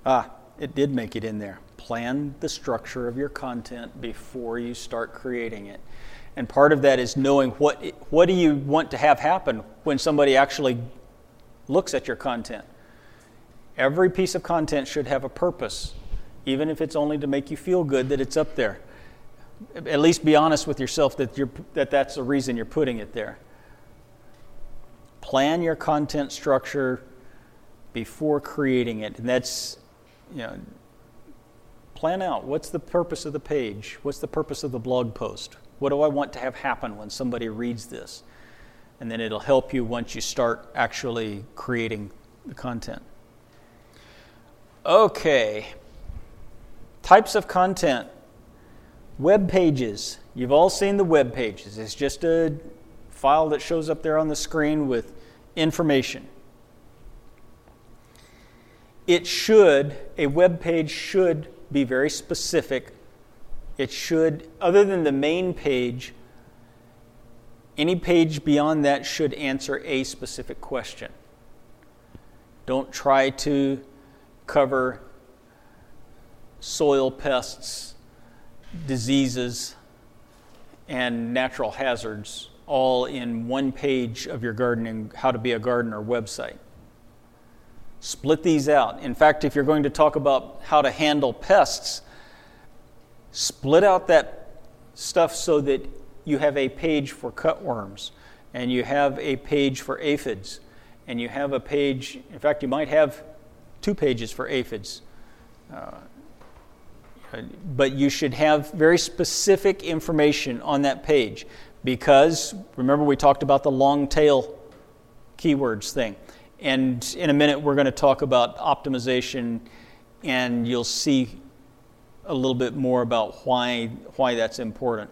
Ah, it did make it in there. Plan the structure of your content before you start creating it. And part of that is knowing what, what do you want to have happen when somebody actually looks at your content. Every piece of content should have a purpose, even if it's only to make you feel good that it's up there. At least be honest with yourself that, you're, that that's the reason you're putting it there. Plan your content structure before creating it. And that's, you know, plan out what's the purpose of the page? What's the purpose of the blog post? What do I want to have happen when somebody reads this? And then it'll help you once you start actually creating the content. Okay. Types of content. Web pages. You've all seen the web pages. It's just a file that shows up there on the screen with information. It should, a web page should be very specific. It should, other than the main page, any page beyond that should answer a specific question. Don't try to cover soil pests, diseases, and natural hazards all in one page of your gardening, how to be a gardener website. Split these out. In fact, if you're going to talk about how to handle pests, split out that stuff so that you have a page for cutworms, and you have a page for aphids, and you have a page, in fact, you might have two pages for aphids. Uh, but you should have very specific information on that page because remember we talked about the long tail keywords thing. And in a minute, we're going to talk about optimization, and you'll see a little bit more about why, why that's important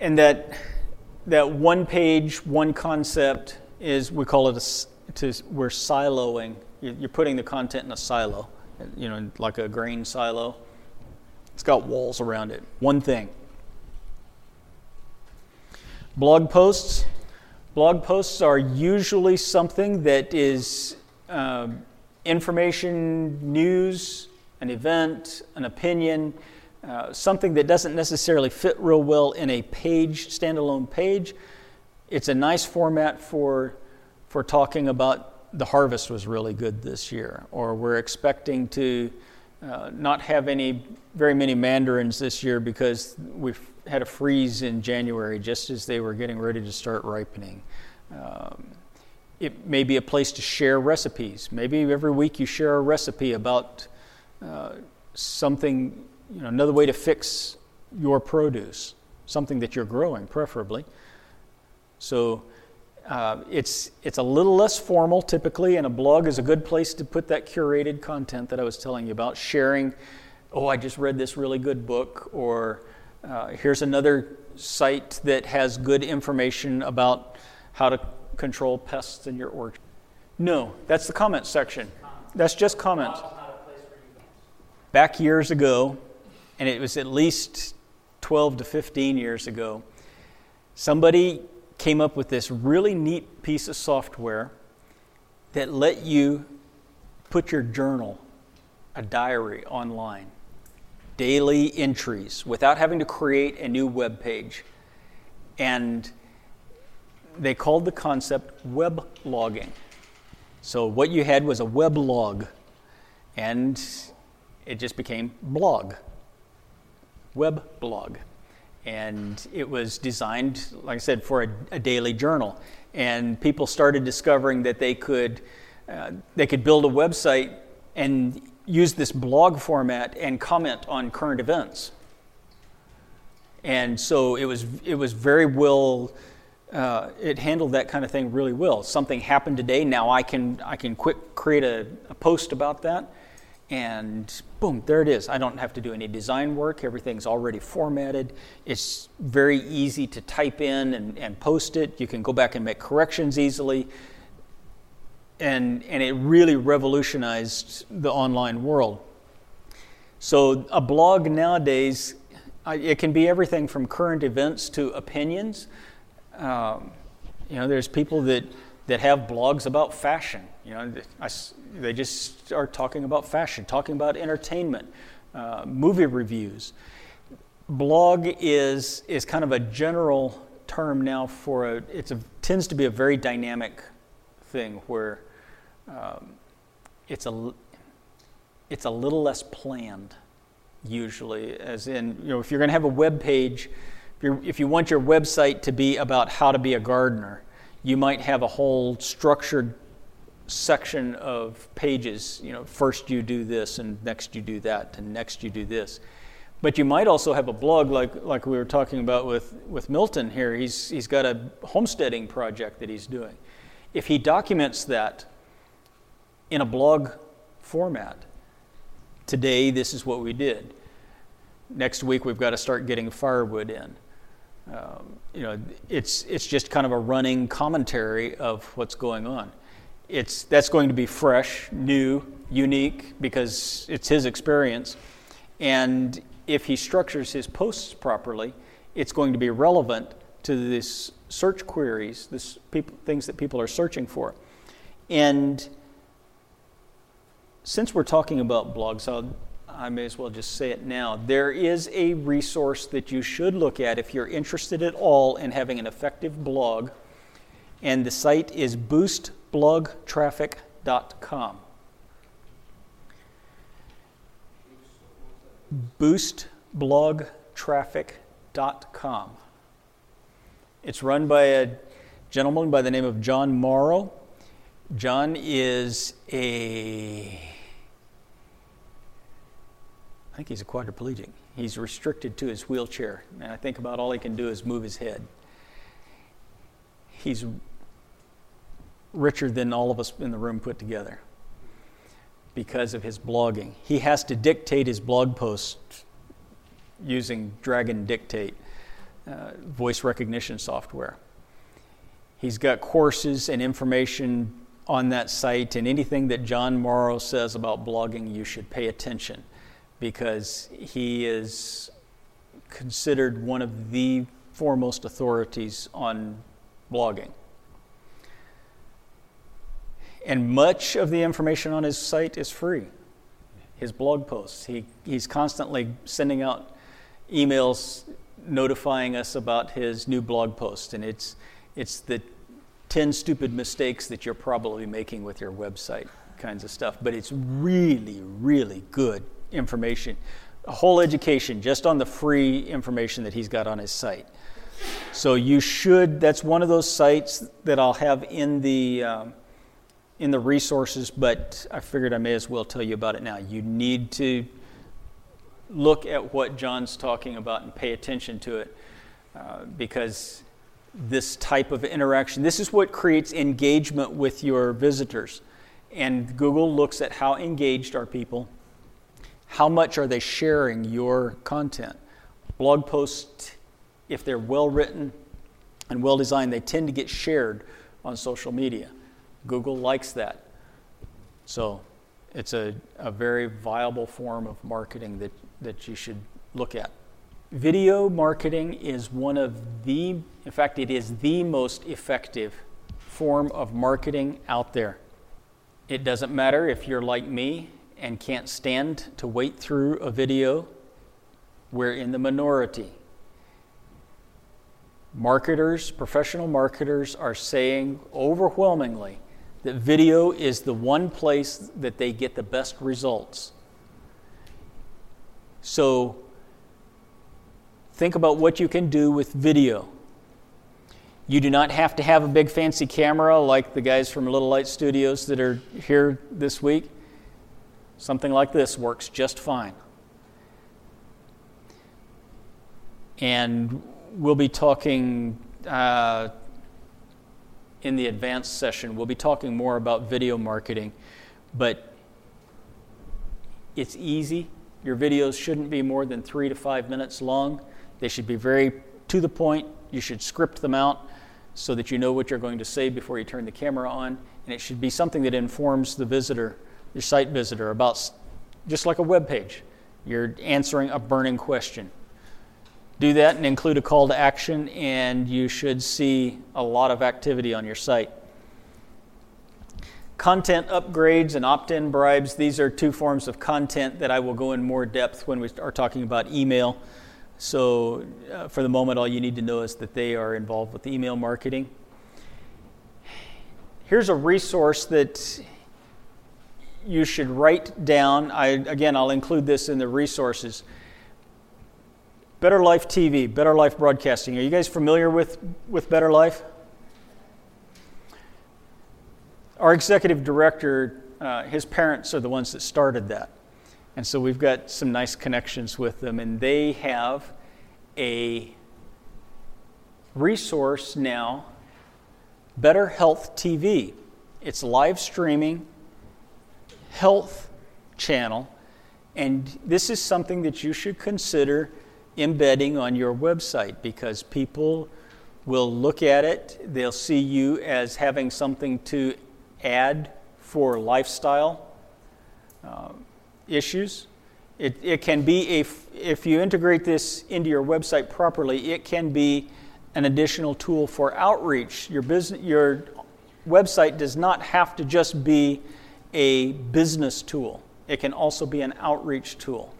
and that that one page, one concept is we call it a, to, we're siloing. You're putting the content in a silo, you know, like a grain silo. It's got walls around it. One thing. Blog posts. Blog posts are usually something that is uh, information, news, an event, an opinion uh, something that doesn't necessarily fit real well in a page, standalone page. It's a nice format for, for talking about the harvest was really good this year, or we're expecting to uh, not have any very many mandarins this year because we've had a freeze in January just as they were getting ready to start ripening. Um, it may be a place to share recipes. Maybe every week you share a recipe about uh, something you know, another way to fix your produce, something that you're growing, preferably. So uh, it's, it's a little less formal typically, and a blog is a good place to put that curated content that I was telling you about. Sharing, oh, I just read this really good book, or uh, here's another site that has good information about how to control pests in your orchard. No, that's the comment section. That's just comments. Back years ago, and it was at least 12 to 15 years ago, somebody came up with this really neat piece of software that let you put your journal, a diary, online, daily entries, without having to create a new web page. And they called the concept web logging. So what you had was a web log, and it just became blog web blog. And it was designed, like I said, for a, a daily journal. And people started discovering that they could, uh, they could build a website and use this blog format and comment on current events. And so it was, it was very well, uh, it handled that kind of thing really well. Something happened today, now I can, I can quick create a, a post about that and boom, there it is. I don't have to do any design work. Everything's already formatted. It's very easy to type in and, and post it. You can go back and make corrections easily. And, and it really revolutionized the online world. So, a blog nowadays, it can be everything from current events to opinions. Um, you know, there's people that, that have blogs about fashion. You know, I, they just start talking about fashion, talking about entertainment, uh, movie reviews. Blog is is kind of a general term now for a. It tends to be a very dynamic thing where um, it's a it's a little less planned usually as in you know if you're going to have a web page if, if, you want your website to be about how to be a gardener you might have a whole structured section of pages. You know, first you do this, and next you do that, and next you do this. But you might also have a blog like, like we were talking about with, with Milton here. He's, he's got a homesteading project that he's doing. If he documents that in a blog format, today this is what we did. Next week we've got to start getting firewood in. Um, you know, it's, it's just kind of a running commentary of what's going on it's, that's going to be fresh, new, unique, because it's his experience. And if he structures his posts properly, it's going to be relevant to these search queries, this people, things that people are searching for. And since we're talking about blogs, I'll, I may as well just say it now. There is a resource that you should look at if you're interested at all in having an effective blog, and the site is boostblogtraffic.com. boostblogtraffic.com. It's run by a gentleman by the name of Jon Morrow. Jon is a think he's a quadriplegic. He's restricted to his wheelchair, and I think about all he can do is move his head. He's richer than all of us in the room put together because of his blogging. He has to dictate his blog posts using Dragon Dictate uh, voice recognition software. He's got courses and information on that site, and anything that Jon Morrow says about blogging, you should pay attention because he is considered one of the foremost authorities on blogging. And much of the information on his site is free. His blog posts, he, he's constantly sending out emails notifying us about his new blog post. And it's, it's the 10 stupid mistakes that you're probably making with your website kinds of stuff. But it's really, really good information. A whole education just on the free information that he's got on his site. So you should, that's one of those sites that I'll have in the. Um, in the resources, but I figured I may as well tell you about it now. You need to look at what Jon's talking about and pay attention to it uh, because this type of interaction, this is what creates engagement with your visitors. And Google looks at how engaged are people, how much are they sharing your content. Blog posts, if they're well written and well designed, they tend to get shared on social media. Google likes that. So it's a, a very viable form of marketing that, that you should look at. Video marketing is one of the, in fact, it is the most effective form of marketing out there. It doesn't matter if you're like me and can't stand to wait through a video, we're in the minority. Marketers, professional marketers, are saying overwhelmingly that video is the one place that they get the best results. So think about what you can do with video. You do not have to have a big fancy camera like the guys from Little Light Studios that are here this week. Something like this works just fine. And we'll be talking uh, in the advanced session, we'll be talking more about video marketing, but It's easy. Your videos shouldn't be more than three to five minutes long. They should be very to the point. You should script them out so that you know what you're going to say before you turn the camera on. And it should be something that informs the visitor, your site visitor, about just like a web page. You're answering a burning question. Do that and include a call to action, and you should see a lot of activity on your site. Content upgrades and opt in bribes, these are two forms of content that I will go in more depth when we are talking about email. So, uh, for the moment, all you need to know is that they are involved with email marketing. Here's a resource that you should write down. I, again, I'll include this in the resources. Better Life TV, Better Life Broadcasting. Are you guys familiar with, with Better Life? Our executive director, uh, his parents are the ones that started that. And so we've got some nice connections with them, and they have a resource now, Better Health TV. It's live streaming health channel, and this is something that you should consider embedding on your website because people will look at it, they'll see you as having something to add for lifestyle uh, issues. It, it can be, a, if you integrate this into your website properly, it can be an additional tool for outreach. Your, business, your website does not have to just be a business tool, it can also be an outreach tool.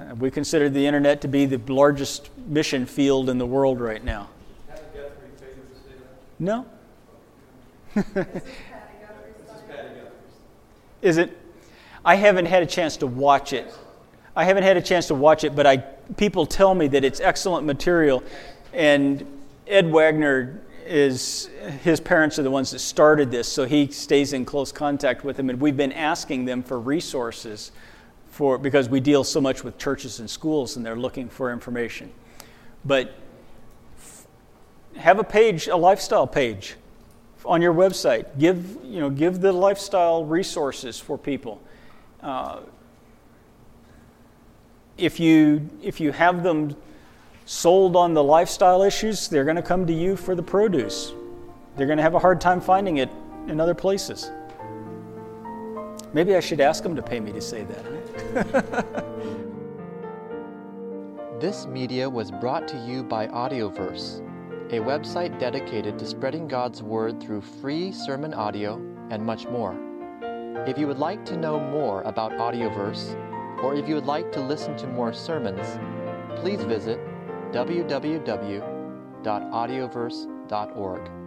Uh, we consider the internet to be the largest mission field in the world right now. No? Is it? I haven't had a chance to watch it. I haven't had a chance to watch it, but I, people tell me that it's excellent material. And Ed Wagner is, his parents are the ones that started this, so he stays in close contact with them. And we've been asking them for resources for, because we deal so much with churches and schools and they're looking for information. But have a page, a lifestyle page on your website. Give, you know, give the lifestyle resources for people. Uh, if, you, if you have them sold on the lifestyle issues, they're going to come to you for the produce. They're going to have a hard time finding it in other places. Maybe I should ask them to pay me to say that. this media was brought to you by Audioverse a website dedicated to spreading God's Word through free sermon audio and much more. If you would like to know more about Audioverse, or if you would like to listen to more sermons, please visit www.audioverse.org.